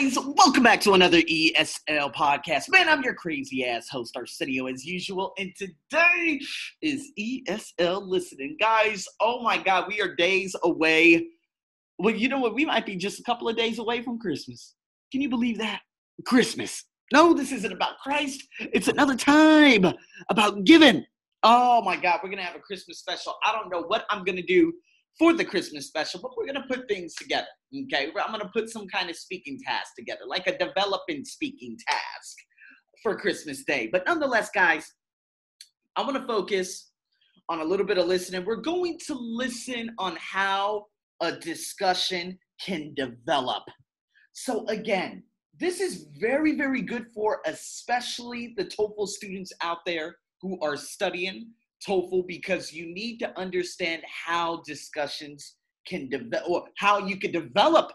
guys? Welcome back to another ESL podcast. Man, I'm your crazy ass host, Arsenio, as usual, and today is ESL listening. Guys, oh my god, we are days away. Well, you know what? We might be just a couple of days away from Christmas. Can you believe that? Christmas. No, this isn't about Christ. It's another time about giving. Oh my god, we're gonna have a Christmas special. I don't know what I'm gonna do for the Christmas special, but we're gonna put things together. Okay, I'm gonna put some kind of speaking task together, like a developing speaking task for Christmas Day. But nonetheless, guys, I want to focus on a little bit of listening. We're going to listen on how a discussion can develop. So again, this is very, very good for especially the TOEFL students out there who are studying TOEFL because you need to understand how discussions can develop or how you can develop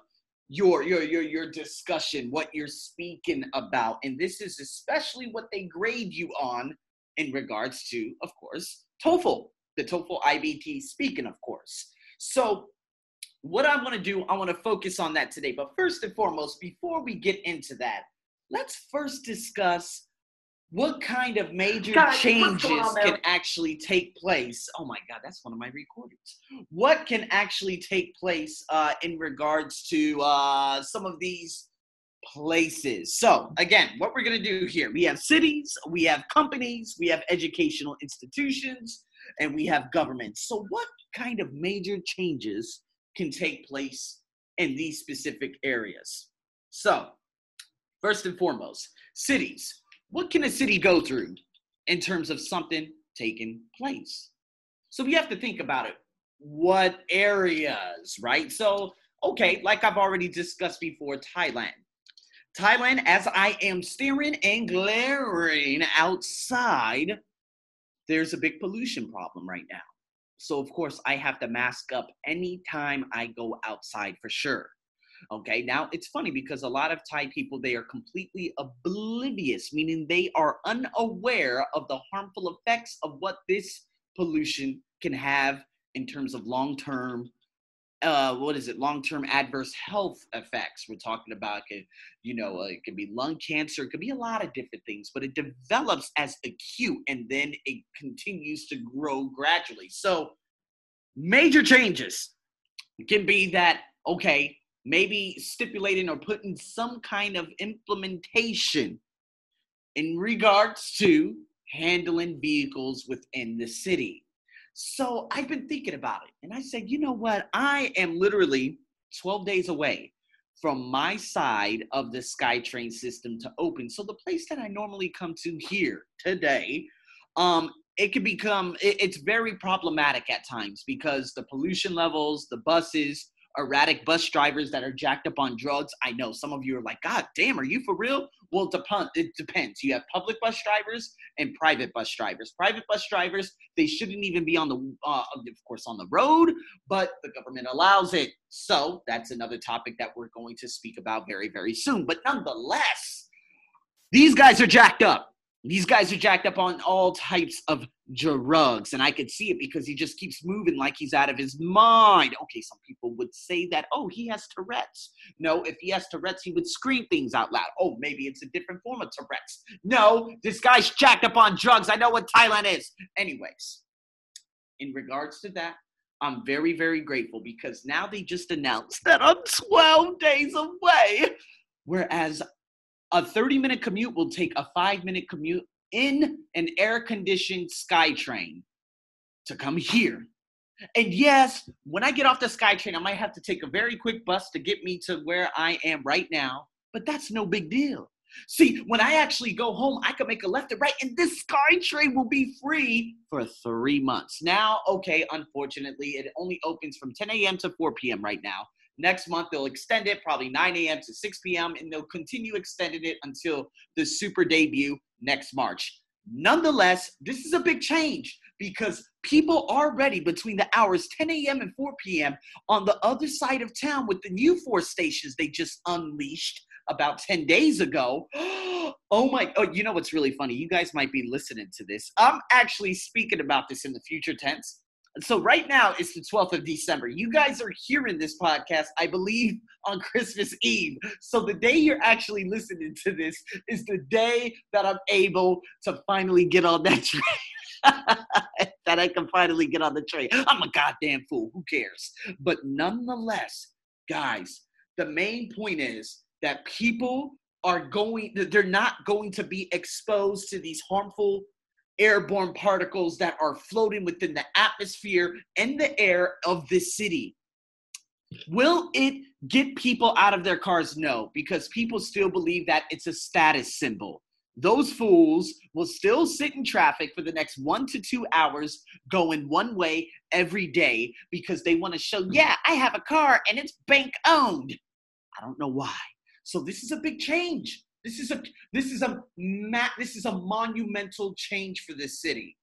your your your your discussion what you're speaking about. And this is especially what they grade you on in regards to of course TOEFL the TOEFL IBT speaking of course. So what I want to do I want to focus on that today. But first and foremost before we get into that let's first discuss what kind of major God, changes on, can actually take place? Oh my God, that's one of my recordings. What can actually take place uh, in regards to uh, some of these places? So, again, what we're going to do here we have cities, we have companies, we have educational institutions, and we have governments. So, what kind of major changes can take place in these specific areas? So, first and foremost, cities what can a city go through in terms of something taking place? So we have to think about it. What areas, right? So, okay, like I've already discussed before, Thailand. Thailand, as I am staring and glaring outside, there's a big pollution problem right now. So, of course, I have to mask up anytime I go outside for sure. Okay, now it's funny because a lot of Thai people they are completely oblivious, meaning they are unaware of the harmful effects of what this pollution can have in terms of long-term uh, what is it? Long-term adverse health effects. We're talking about, you know, uh, it could be lung cancer. It could be a lot of different things, but it develops as acute, and then it continues to grow gradually. So, major changes can be that okay maybe stipulating or putting some kind of implementation in regards to handling vehicles within the city. So I've been thinking about it and I said, you know what? I am literally 12 days away from my side of the SkyTrain system to open. So the place that I normally come to here today, um, it can become it, it's very problematic at times because the pollution levels, the buses, erratic bus drivers that are jacked up on drugs. I know some of you are like, God damn, are you for real? Well, it depends. You have public bus drivers and private bus drivers. Private bus drivers, they shouldn't even be on the, uh, of course, on the road, but the government allows it. So that's another topic that we're going to speak about very, very soon. But nonetheless, these guys are jacked up. These guys are jacked up on all types of drugs, and I could see it because he just keeps moving like he's out of his mind. Okay, some people would say that, oh, he has Tourette's. No, if he has Tourette's, he would scream things out loud. Oh, maybe it's a different form of Tourette's. No, this guy's jacked up on drugs. I know what Thailand is. Anyways, in regards to that, I'm very, very grateful because now they just announced that I'm 12 days away. Whereas a 30 minute commute will take a five minute commute in an air conditioned SkyTrain to come here. And yes, when I get off the SkyTrain, I might have to take a very quick bus to get me to where I am right now, but that's no big deal. See, when I actually go home, I can make a left and right, and this SkyTrain will be free for three months. Now, okay, unfortunately, it only opens from 10 a.m. to 4 p.m. right now. Next month, they'll extend it probably 9 a.m. to 6 p.m., and they'll continue extending it until the super debut next March. Nonetheless, this is a big change because people are ready between the hours 10 a.m. and 4 p.m. on the other side of town with the new four stations they just unleashed about 10 days ago. oh my, oh, you know what's really funny? You guys might be listening to this. I'm actually speaking about this in the future tense So right now it's the 12th of December. You guys are hearing this podcast, I believe, on Christmas Eve. So the day you're actually listening to this is the day that I'm able to finally get on that train. that I can finally get on the train. I'm a goddamn fool. Who cares? But nonetheless, guys, the main point is that people are going, they're not going to be exposed to these harmful airborne particles that are floating within the atmosphere and the air of this city. Will it get people out of their cars? No, because people still believe that it's a status symbol. Those fools will still sit in traffic for the next one to two hours going one way every day because they want to show, yeah, I have a car and it's bank owned. I don't know why. So this is a big change. This is a this is a this is a monumental change for this city.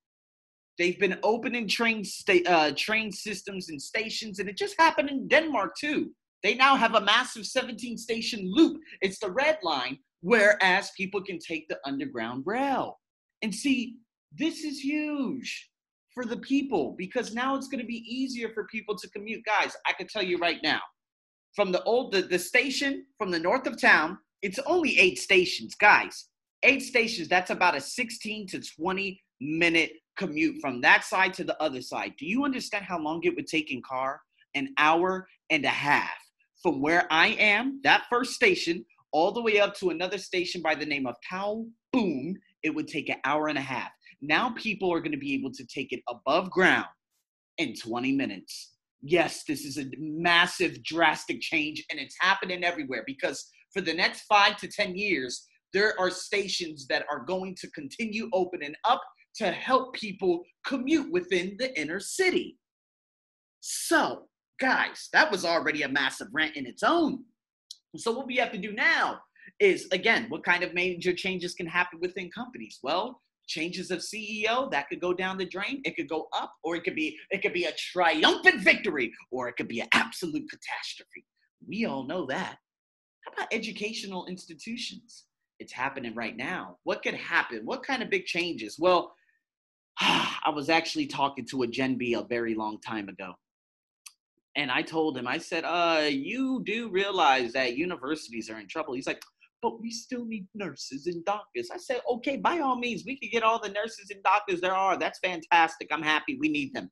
They've been opening train sta- uh, train systems and stations, and it just happened in Denmark too. They now have a massive 17 station loop. It's the red line, whereas people can take the underground rail. And see, this is huge for the people because now it's going to be easier for people to commute. Guys, I can tell you right now, from the old the, the station from the north of town it's only eight stations, guys. Eight stations, that's about a 16 to 20 minute commute from that side to the other side. Do you understand how long it would take in car? An hour and a half from where I am, that first station, all the way up to another station by the name of Tao Poon, it would take an hour and a half. Now people are going to be able to take it above ground in 20 minutes. Yes, this is a massive, drastic change, and it's happening everywhere because for the next five to 10 years, there are stations that are going to continue opening up to help people commute within the inner city. So, guys, that was already a massive rant in its own. So, what we have to do now is again, what kind of major changes can happen within companies? Well, changes of CEO that could go down the drain. It could go up, or it could be it could be a triumphant victory, or it could be an absolute catastrophe. We all know that. About educational institutions? It's happening right now. What could happen? What kind of big changes? Well, I was actually talking to a Gen B a very long time ago. And I told him, I said, uh, you do realize that universities are in trouble. He's like, but we still need nurses and doctors. I said, okay, by all means, we can get all the nurses and doctors there are. That's fantastic. I'm happy. We need them.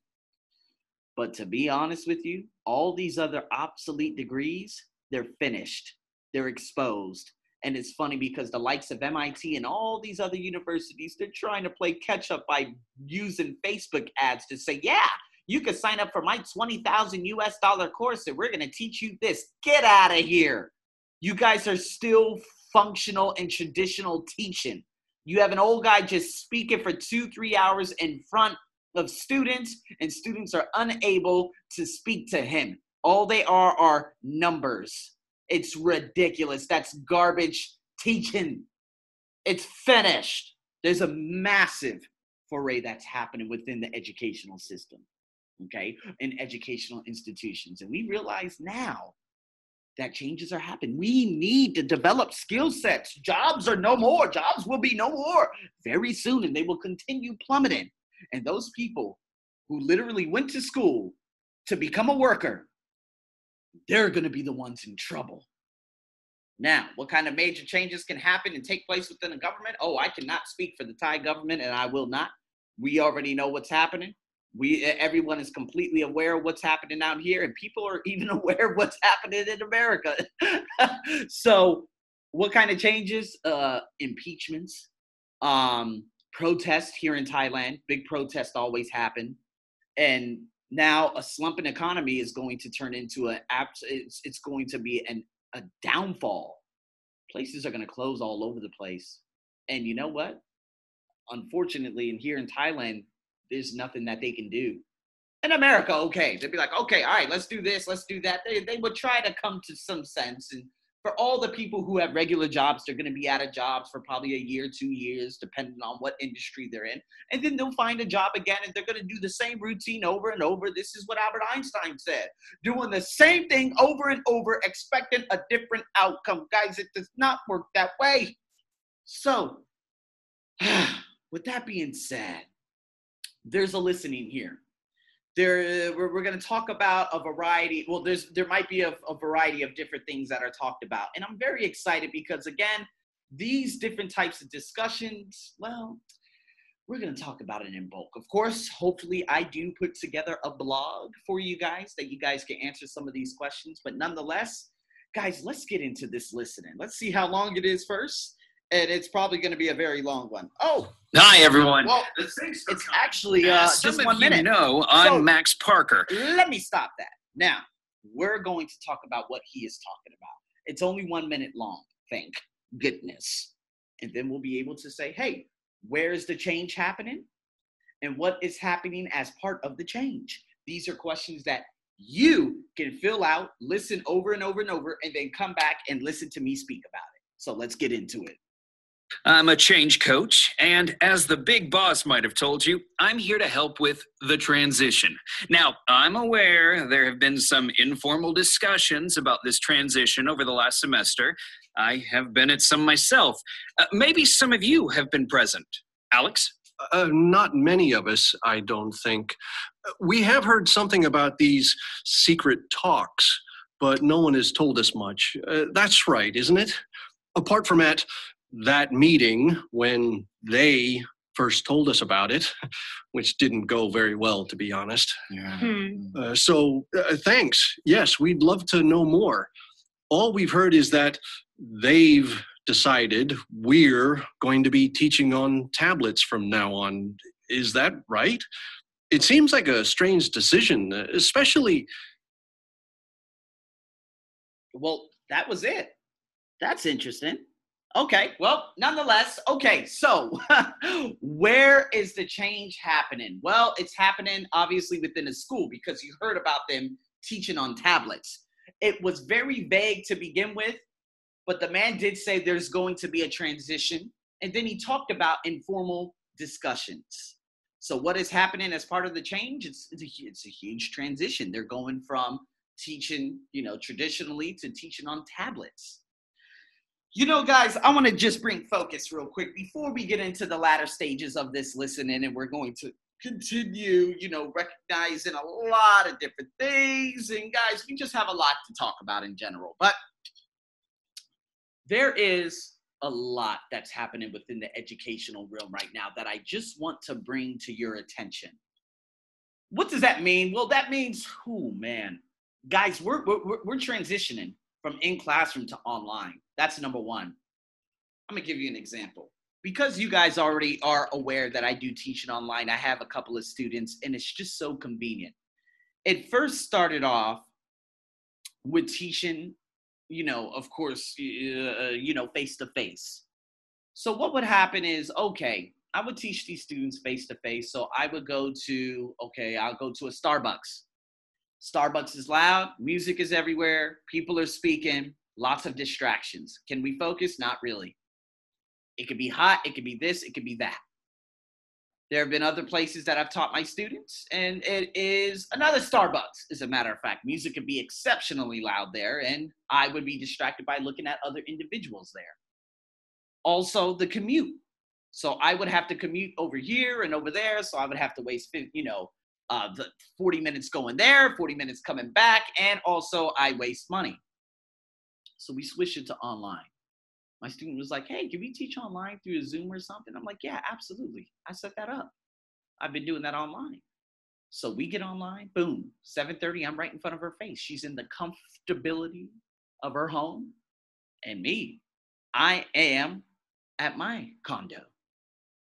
But to be honest with you, all these other obsolete degrees, they're finished they're exposed. And it's funny because the likes of MIT and all these other universities, they're trying to play catch up by using Facebook ads to say, yeah, you could sign up for my 20,000 US dollar course and we're going to teach you this. Get out of here. You guys are still functional and traditional teaching. You have an old guy just speaking for two, three hours in front of students, and students are unable to speak to him. All they are are numbers. It's ridiculous. That's garbage teaching. It's finished. There's a massive foray that's happening within the educational system, okay, in educational institutions. And we realize now that changes are happening. We need to develop skill sets. Jobs are no more. Jobs will be no more very soon, and they will continue plummeting. And those people who literally went to school to become a worker they're going to be the ones in trouble. Now, what kind of major changes can happen and take place within the government? Oh, I cannot speak for the Thai government, and I will not. We already know what's happening. We everyone is completely aware of what's happening out here, and people are even aware of what's happening in America. so, what kind of changes? Uh, impeachments, um, protests here in Thailand. Big protests always happen, and now a slumping economy is going to turn into a it's, it's going to be an a downfall. Places are going to close all over the place. And you know what? Unfortunately and here in thailand there's nothing that they can do. In america okay. They'd be like okay all right let's do this let's do that. They, they would try to come to some sense and for all the people who have regular jobs, they're going to be out of jobs for probably a year, two years, depending on what industry they're in. And then they'll find a job again and they're going to do the same routine over and over. This is what Albert Einstein said doing the same thing over and over, expecting a different outcome. Guys, it does not work that way. So, with that being said, there's a listening here. There we're, we're going to talk about a variety well there's there might be a, a, variety of different things that are talked about and i'm very excited because again these different types of discussions well we're going to talk about it in bulk. Of course hopefully i do put together a blog for you guys that you guys can answer some of these questions but nonetheless guys let's get into this listening. Let's see how long it is first and it's probably going to be a very long one. Oh, hi everyone. Well, it's, it's actually uh, Some just one of minute. You know, I'm So- Max Parker. Let me stop that. Now, we're going to talk about what he is talking about. It's only one minute long. Thank goodness. And then we'll be able to say, hey, where is the change happening? And what is happening as part of the change? These are questions that you can fill out, listen over and over and over, and then come back and listen to me speak about it. So let's get into it. I'm a change coach, and as the big boss might have told you, I'm here to help with the transition. Now, I'm aware there have been some informal discussions about this transition over the last semester. I have been at some myself. Uh, maybe some of you have been present. Alex? Uh, not many of us, I don't think. Uh, We have heard something about these secret talks, but no one has told us much. Uh, that's right, isn't it? Apart from at that meeting when they first told us about it, which didn't go very well, to be honest. Uh, so uh, thanks. Yes, we'd love to know more. All we've heard is that they've decided we're going to be teaching on tablets from now on. Is that right? It seems like a strange decision, especially. Well, that was it. That's interesting. Okay, well, nonetheless, okay, so where is the change happening? Well, it's happening obviously within the school because you heard about them teaching on tablets. It was very vague to begin with, but the man did say there's going to be a transition. And then he talked about informal discussions. So, what is happening as part of the change? It's, it's, a, it's a huge transition. They're going from teaching, you know, traditionally to teaching on tablets. You know, guys, I want to just bring focus real quick before we get into the latter stages of this listening, and we're going to continue, you know, recognizing a lot of different things. And guys, we just have a lot to talk about in general. But there is a lot that's happening within the educational realm right now that I just want to bring to your attention. What does that mean? Well, that means, oh man, guys, we're we're, we're transitioning from in classroom to online. That's number one. I'm gonna give you an example. Because you guys already are aware that I do teaching online, I have a couple of students, and it's just so convenient. It first started off with teaching, you know, of course, uh, you know, face to face. So what would happen is, okay, I would teach these students face to face. So I would go to, okay, I'll go to a Starbucks. Starbucks is loud, music is everywhere, people are speaking, lots of distractions. Can we focus? Not really. It could be hot, it could be this, it could be that. There have been other places that I've taught my students, and it is another Starbucks, as a matter of fact. Music could be exceptionally loud there, and I would be distracted by looking at other individuals there. Also, the commute. So I would have to commute over here and over there, so I would have to waste, you know, uh, the 40 minutes going there, 40 minutes coming back, and also I waste money. So we switched it to online. My student was like, hey, can we teach online through Zoom or something? I'm like, yeah, absolutely. I set that up. I've been doing that online. So we get online, boom, 7:30, I'm right in front of her face. She's in the comfortability of her home. And me, I am at my condo.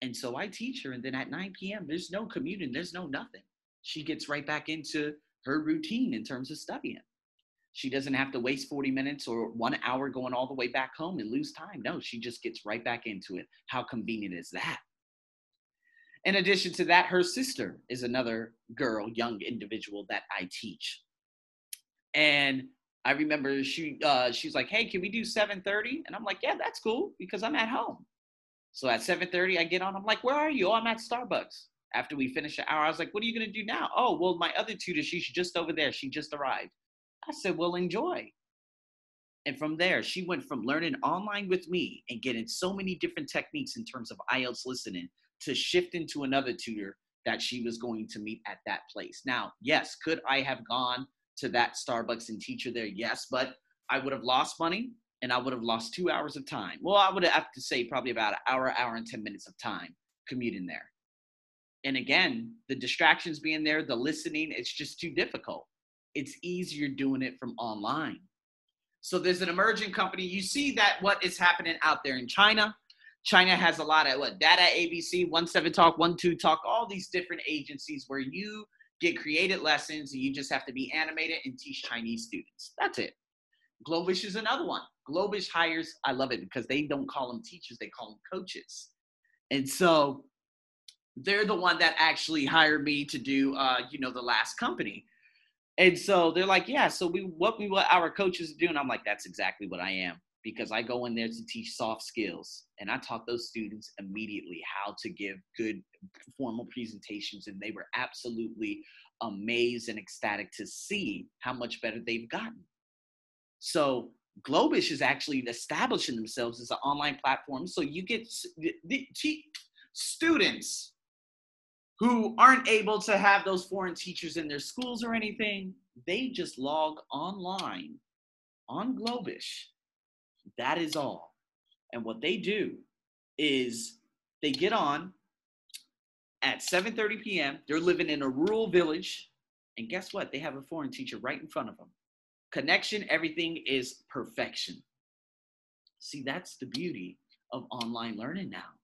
And so I teach her, and then at 9 p.m., there's no commuting, there's no nothing. She gets right back into her routine in terms of studying. She doesn't have to waste 40 minutes or one hour going all the way back home and lose time. No, she just gets right back into it. How convenient is that? In addition to that, her sister is another girl, young individual that I teach. And I remember she uh, she's like, "Hey, can we do 7:30?" And I'm like, "Yeah, that's cool because I'm at home." So at 7:30, I get on. I'm like, "Where are you?" Oh, I'm at Starbucks. After we finished the hour, I was like, "What are you gonna do now?" Oh, well, my other tutor, she's just over there. She just arrived. I said, "Well, enjoy." And from there, she went from learning online with me and getting so many different techniques in terms of IELTS listening to shifting to another tutor that she was going to meet at that place. Now, yes, could I have gone to that Starbucks and teacher there? Yes, but I would have lost money and I would have lost two hours of time. Well, I would have to say probably about an hour, hour and 10 minutes of time commuting there. And again, the distractions being there, the listening, it's just too difficult. It's easier doing it from online. So there's an emerging company. You see that what is happening out there in China. China has a lot of what DaDa ABC, One Seven Talk, One Two Talk, all these different agencies where you get created lessons and you just have to be animated and teach Chinese students. That's it. Globish is another one. Globish hires, I love it because they don't call them teachers, they call them coaches. And so they're the one that actually hired me to do uh, you know, the last company. And so they're like, yeah, so we what we what our coaches do. And I'm like, that's exactly what I am. Because I go in there to teach soft skills and I taught those students immediately how to give good formal presentations. And they were absolutely amazed and ecstatic to see how much better they've gotten. So Globish is actually establishing themselves as an online platform. So you get the, the, students who aren't able to have those foreign teachers in their schools or anything, they just log online on Globish. That is all. And what they do is they get on at 7:30 p.m. They're living in a rural village, and guess what? They have a foreign teacher right in front of them. Connection, everything is perfection. See, that's the beauty of online learning now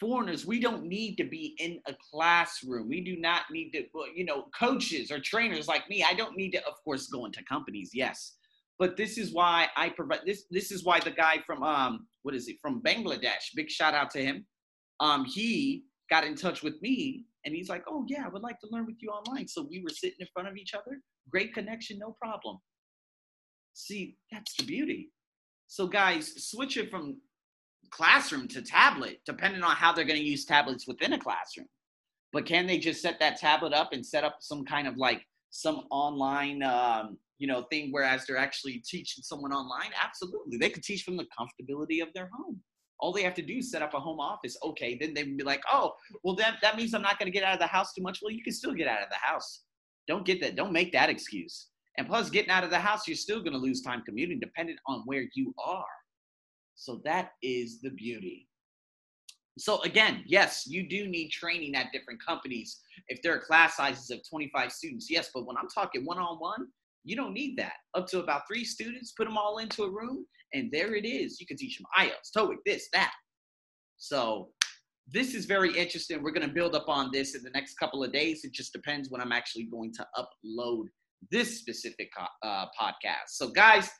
foreigners, we don't need to be in a classroom. We do not need to, you know, coaches or trainers like me. I don't need to, of course, go into companies. Yes, but this is why I provide this. This is why the guy from um, what is it from Bangladesh? Big shout out to him. Um, he got in touch with me and he's like, "Oh yeah, I would like to learn with you online." So we were sitting in front of each other. Great connection, no problem. See, that's the beauty. So guys, switch it from classroom to tablet, depending on how they're going to use tablets within a classroom. But can they just set that tablet up and set up some kind of like some online, um, you know, thing whereas they're actually teaching someone online? Absolutely. They could teach from the comfortability of their home. All they have to do is set up a home office. Okay, then they'd be like, oh, well, that, that means I'm not going to get out of the house too much. Well, you can still get out of the house. Don't get that. Don't make that excuse. And plus, getting out of the house, you're still going to lose time commuting depending on where you are. So that is the beauty. So again, yes, you do need training at different companies. If there are class sizes of 25 students, yes, but when I'm talking one-on-one, you don't need that. Up to about three students, put them all into a room, and there it is. You can teach them IELTS, TOEIC, this, that. So this is very interesting. We're going to build up on this in the next couple of days. It just depends when I'm actually going to upload this specific uh, podcast. So guys,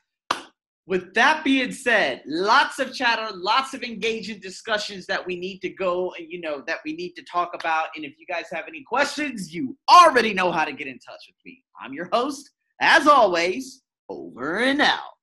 with that being said, lots of chatter, lots of engaging discussions that we need to go and you know that we need to talk about. And if you guys have any questions, you already know how to get in touch with me. I'm your host, as always, over and out.